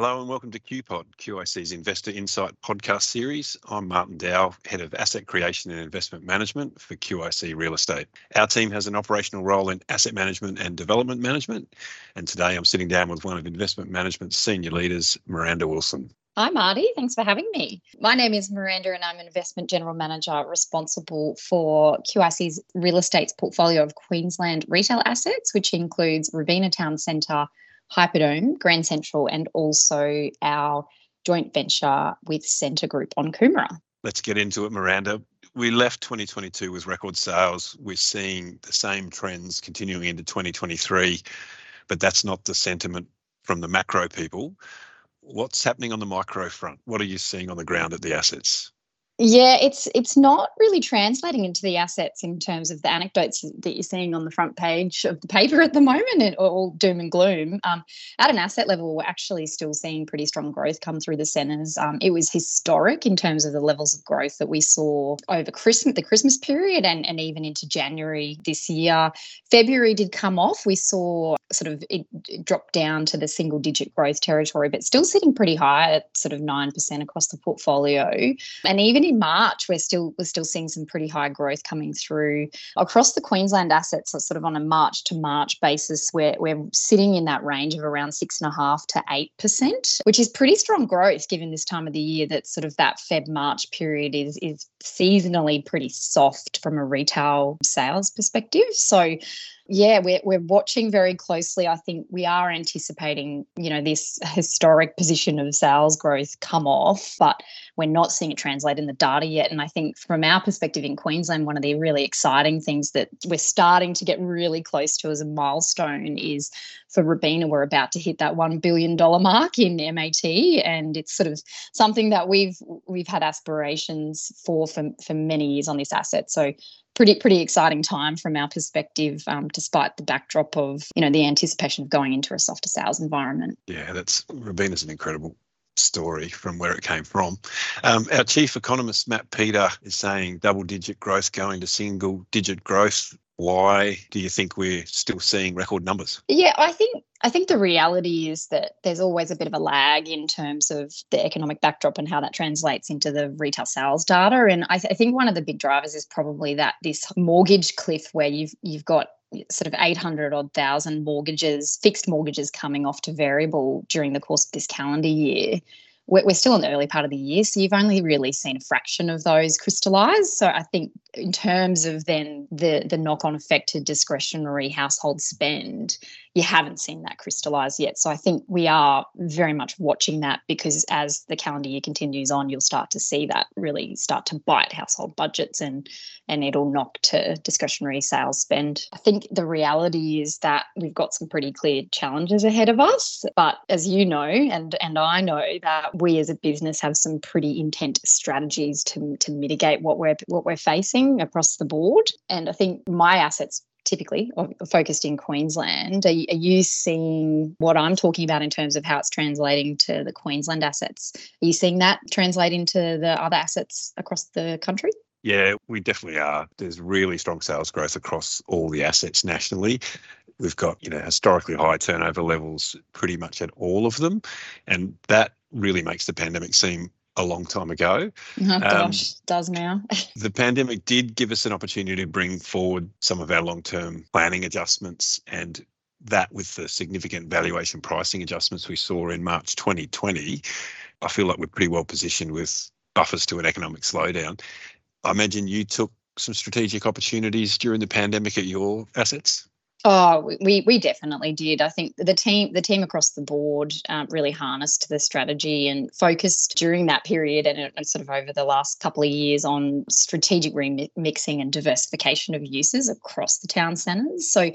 Hello and welcome to QPod, QIC's Investor Insight podcast series. I'm Martin Dowl, Head of Asset Creation and Investment Management for QIC Real Estate. Our team has an operational role in asset management and development management. And today I'm sitting down with one of investment management's senior leaders, Miranda Wilson. Hi, Marty. Thanks for having me. My name is Miranda, and I'm an investment general manager responsible for QIC's real estate's portfolio of Queensland retail assets, which includes Robina Town Centre, Hyperdome, Grand Central, and also our joint venture with Scentre Group on Coomera. Let's get into it, Miranda. We left 2022 with record sales. We're seeing the same trends continuing into 2023, but that's not the sentiment from the macro people. What's happening on the micro front? What are you seeing on the ground at the assets? Yeah, it's it's not really translating into the assets in terms of the anecdotes that you're seeing on the front page of the paper at the moment, and all doom and gloom. Um, at an asset level, we're actually still seeing pretty strong growth come through the centres. Um, it was historic in terms of the levels of growth that we saw over Christmas, the Christmas period, and and even into January this year. February did come off. We saw sort of it, it dropped down to the single digit growth territory, but still sitting pretty high at sort of nine percent across the portfolio, and even March, we're still we're still seeing some pretty high growth coming through across the Queensland assets. Sort of on a March to March basis, we're we're sitting in that range of around six and a half to eight percent, which is pretty strong growth given this time of the year. That sort of that Feb March period is is seasonally pretty soft from a retail sales perspective. So yeah, we're, we're watching very closely. I think we are anticipating, you know, this historic position of sales growth come off, but we're not seeing it translate in the data yet. And I think from our perspective in Queensland, one of the really exciting things that we're starting to get really close to as a milestone is for Robina, we're about to hit that one billion dollar mark in MAT, and it's sort of something that we've we've had aspirations for for, for many years on this asset. So pretty pretty exciting time from our perspective, um, despite the backdrop of you know the anticipation of going into a softer sales environment. Yeah, that's Robina's an incredible story from where it came from. Um, our chief economist Matt Peter is saying double digit growth going to single digit growth. Why do you think we're still seeing record numbers? Yeah, I think I think the reality is that there's always a bit of a lag in terms of the economic backdrop and how that translates into the retail sales data. And I, th- I think one of the big drivers is probably that this mortgage cliff where you've you've got sort of 800 odd thousand mortgages, fixed mortgages coming off to variable during the course of this calendar year we're, still in the early part of the year, so you've only really seen a fraction of those crystallize. So I think in terms of then the the knock on effect to discretionary household spend, you haven't seen that crystallize yet. So I think we are very much watching that because as the calendar year continues on, you'll start to see that really start to bite household budgets and and it'll knock to discretionary sales spend. I think the reality is that we've got some pretty clear challenges ahead of us. But as you know, and and I know that we as a business have some pretty intent strategies to, to mitigate what we're what we're facing across the board. And I think my assets typically are focused in Queensland. Are, are, you seeing what I'm talking about in terms of how it's translating to the Queensland assets? Are you seeing that translate into the other assets across the country? Yeah, we definitely are. There's really strong sales growth across all the assets nationally. We've got, you know, historically high turnover levels pretty much at all of them. And that really makes the pandemic seem a long time ago. Oh um, gosh, does now. the pandemic did give us an opportunity to bring forward some of our long-term planning adjustments and that with the significant valuation pricing adjustments we saw in March 2020, I feel like we're pretty well positioned with buffers to an economic slowdown. I imagine you took some strategic opportunities during the pandemic at your assets. Oh, we we definitely did. I think the team the team across the board um, really harnessed the strategy and focused during that period and, and, sort of over the last couple of years on strategic remixing and diversification of uses across the town centres. So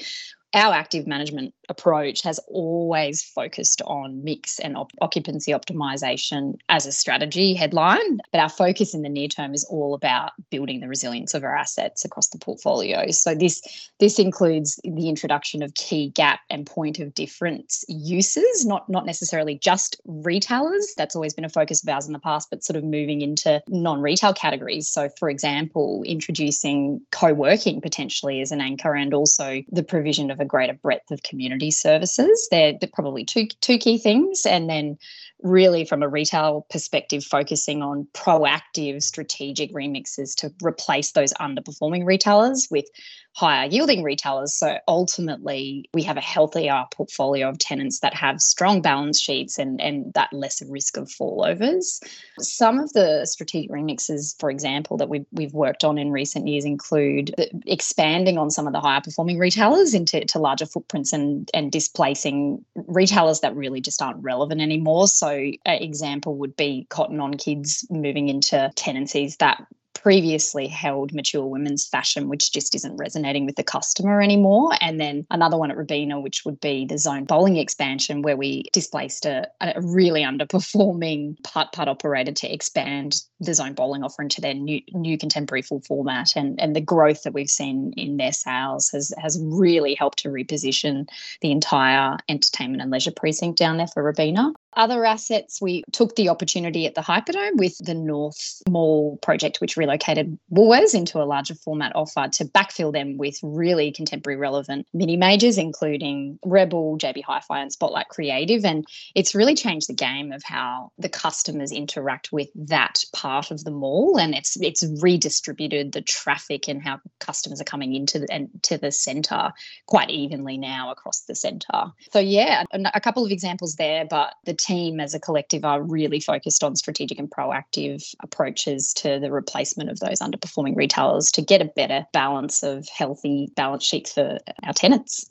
our active management approach has always focused on mix and op- occupancy optimization as a strategy headline, but our focus in the near term is all about building the resilience of our assets across the portfolio. So this this includes the introduction of key gap and point of difference uses, not not necessarily just retailers. That's always been a focus of ours in the past, but sort of moving into non-retail categories. So for example, introducing co-working potentially as an anchor and also the provision of a greater breadth of community services. They're, they're probably two two key things, and then really from a retail perspective focusing on proactive strategic remixes to replace those underperforming retailers with higher yielding retailers. So ultimately, we have a healthier uh, portfolio of tenants that have strong balance sheets and, and that lesser risk of fallovers. Some of the strategic remixes, for example, that we've, we've worked on in recent years include expanding on some of the higher performing retailers into to larger footprints and, and displacing retailers that really just aren't relevant anymore. So, an example would be Cotton on Kids moving into tenancies that previously held mature women's fashion, which just isn't resonating with the customer anymore. And then another one at Robina, which would be the zone bowling expansion, where we displaced a, a really underperforming putt putt operator to expand the zone bowling offer into their new new contemporary full format. And, and the growth that we've seen in their sales has has really helped to reposition the entire entertainment and leisure precinct down there for Robina. Other assets, we took the opportunity at the Hyperdome with the North Mall project, which relocated Woolworths into a larger format offer to backfill them with really contemporary relevant mini majors, including Rebel, JB Hi-Fi, and Spotlight Creative. And it's really changed the game of how the customers interact with that part of the mall, and it's it's redistributed the traffic and how customers are coming into the, and to the centre quite evenly now across the centre. So yeah, a, a couple of examples there, but the team as a collective are really focused on strategic and proactive approaches to the replacement of those underperforming retailers to get a better balance of healthy balance sheets for our tenants.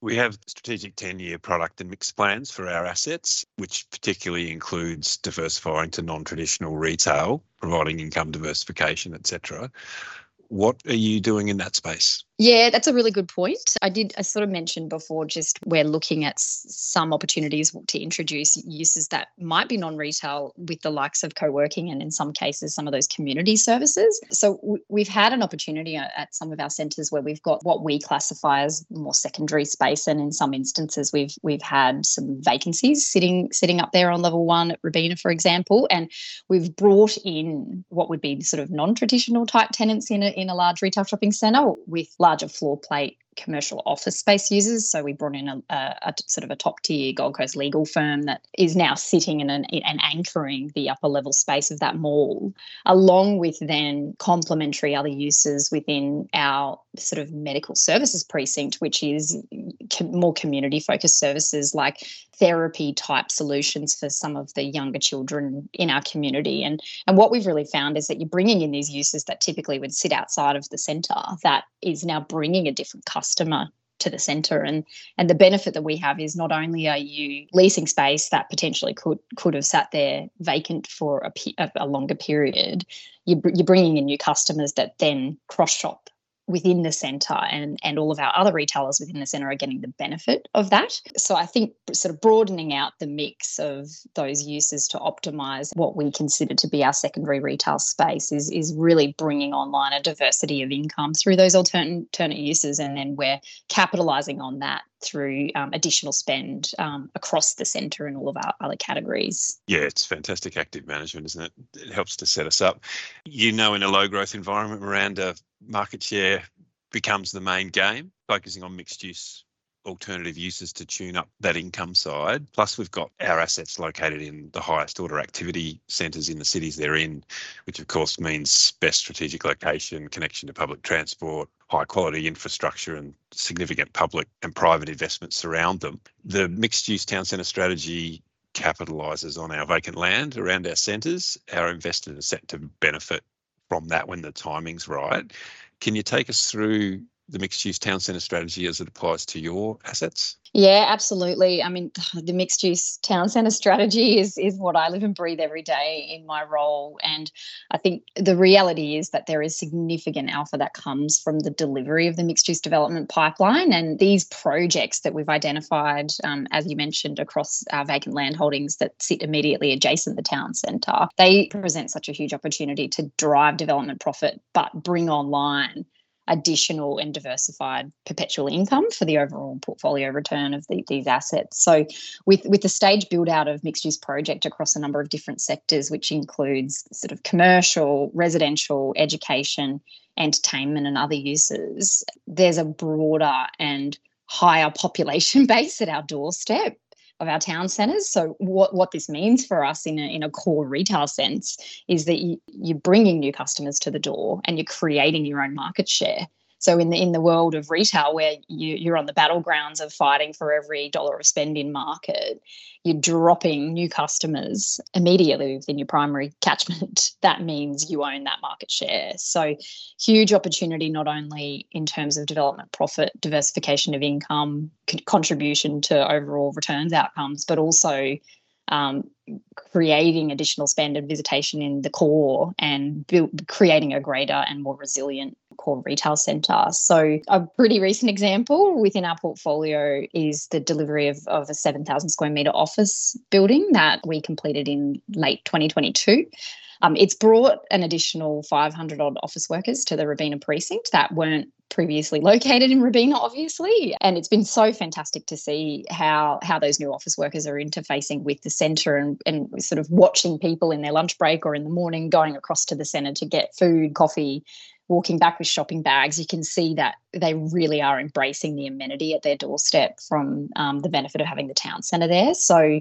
We have strategic 10 year product and mix plans for our assets, which particularly includes diversifying to non traditional retail, providing income diversification, etc. What are you doing in that space? Yeah, that's a really good point. I did, I sort of mentioned before, just we're looking at some opportunities to introduce uses that might be non retail with the likes of co working and in some cases, some of those community services. So we've had an opportunity at some of our centres where we've got what we classify as more secondary space. And in some instances, we've we've had some vacancies sitting sitting up there on level one at Robina, for example. And we've brought in what would be sort of non traditional type tenants in a, in a large retail shopping centre with large larger floor plate commercial office space users. So we brought in a, a, a, sort of a top tier Gold Coast legal firm that is now sitting in an, and anchoring the upper level space of that mall, along with then complementary other uses within our sort of medical services precinct, which is com- more community focused services like therapy type solutions for some of the younger children in our community. And, and what we've really found is that you're bringing in these uses that typically would sit outside of the centre that is now bringing a different customer to the center. And and the benefit that we have is not only are you leasing space that potentially could could have sat there vacant for a, a longer period you, you're bringing in new customers that then cross shop within the centre and, and all of our other retailers within the centre are getting the benefit of that. So I think sort of broadening out the mix of those uses to optimise what we consider to be our secondary retail space is, is really bringing online a diversity of income through those alternate, uses. And then we're capitalising on that through um, additional spend um, across the centre and all of our other categories. Yeah, it's fantastic active management, isn't it? It helps to set us up. You know, in a low growth environment, Miranda, market share becomes the main game, focusing on mixed use alternative uses to tune up that income side. Plus, we've got our assets located in the highest order activity centres in the cities they're in, which of course means best strategic location, connection to public transport, high quality infrastructure, and significant public and private investments surround them. The mixed use town centre strategy capitalises on our vacant land around our centres. Our investors are set to benefit from that when the timing's right. Can you take us through the mixed use town centre strategy as it applies to your assets? Yeah, absolutely. I mean, the mixed use town centre strategy is is what I live and breathe every day in my role. And I think the reality is that there is significant alpha that comes from the delivery of the mixed use development pipeline. And these projects that we've identified, um, as you mentioned, across our vacant land holdings that sit immediately adjacent the town centre, they present such a huge opportunity to drive development profit, but bring online additional and diversified perpetual income for the overall portfolio return of the, these assets. So, with with the stage build out of mixed use project across a number of different sectors, which includes sort of commercial, residential, education, entertainment, and other uses, there's a broader and higher population base at our doorstep of our town centres. So what, what this means for us in a, in a core retail sense is that you, you're bringing new customers to the door and you're creating your own market share. So in the in the world of retail, where you, you're on the battlegrounds of fighting for every dollar of spend in market, you're dropping new customers immediately within your primary catchment. That means you own that market share. So huge opportunity not only in terms of development profit, diversification of income, contribution to overall returns outcomes, but also um, creating additional spend and visitation in the core and build, creating a greater and more resilient core retail centre. So, a pretty recent example within our portfolio is the delivery of, of a 7,000 square metre office building that we completed in late 2022. Um, it's brought an additional 500 odd office workers to the Robina precinct that weren't previously located in Robina, obviously. And it's been so fantastic to see how how those new office workers are interfacing with the centre and, and sort of watching people in their lunch break or in the morning going across to the centre to get food, coffee, walking back with shopping bags, you can see that they really are embracing the amenity at their doorstep from um, the benefit of having the town centre there. So,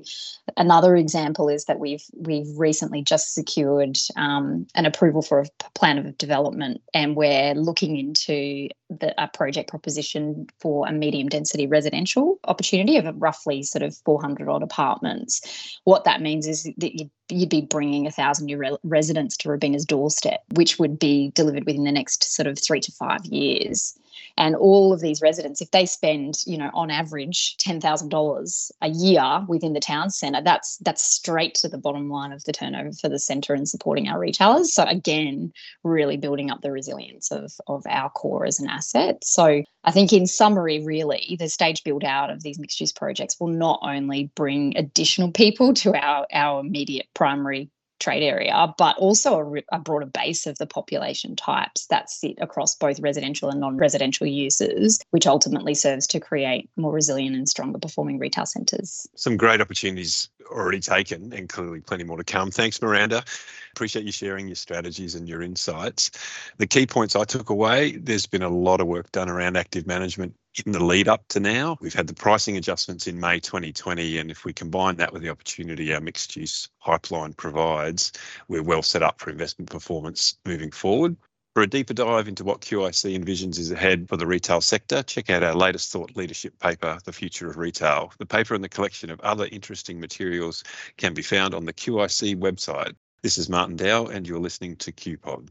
another example is that we've we've recently just secured um, an approval for a plan of development, and we're looking into the, a project proposition for a medium density residential opportunity of roughly sort of 400 odd apartments. What that means is that you you'd be bringing a thousand new re- residents to Robina's doorstep, which would be delivered within the next sort of three to five years. And all of these residents, if they spend, you know, on average $10,000 a year within the town centre, that's that's straight to the bottom line of the turnover for the centre and supporting our retailers. So again, really building up the resilience of, of our core as an asset. So I think in summary, really, the stage build out of these mixed use projects will not only bring additional people to our, our immediate primary trade area, but also a, a, broader base of the population types that sit across both residential and non residential uses, which ultimately serves to create more resilient and stronger performing retail centres. Some great opportunities already taken and clearly plenty more to come. Thanks, Miranda. Appreciate you sharing your strategies and your insights. The key points I took away there's been a lot of work done around active management in the lead up to now. We've had the pricing adjustments in May 2020, and if we combine that with the opportunity our mixed use pipeline provides, we're well set up for investment performance moving forward. For a deeper dive into what QIC envisions is ahead for the retail sector, check out our latest thought leadership paper, The Future of Retail. The paper and the collection of other interesting materials can be found on the QIC website. This is Martin Dowl, and you're listening to QPod.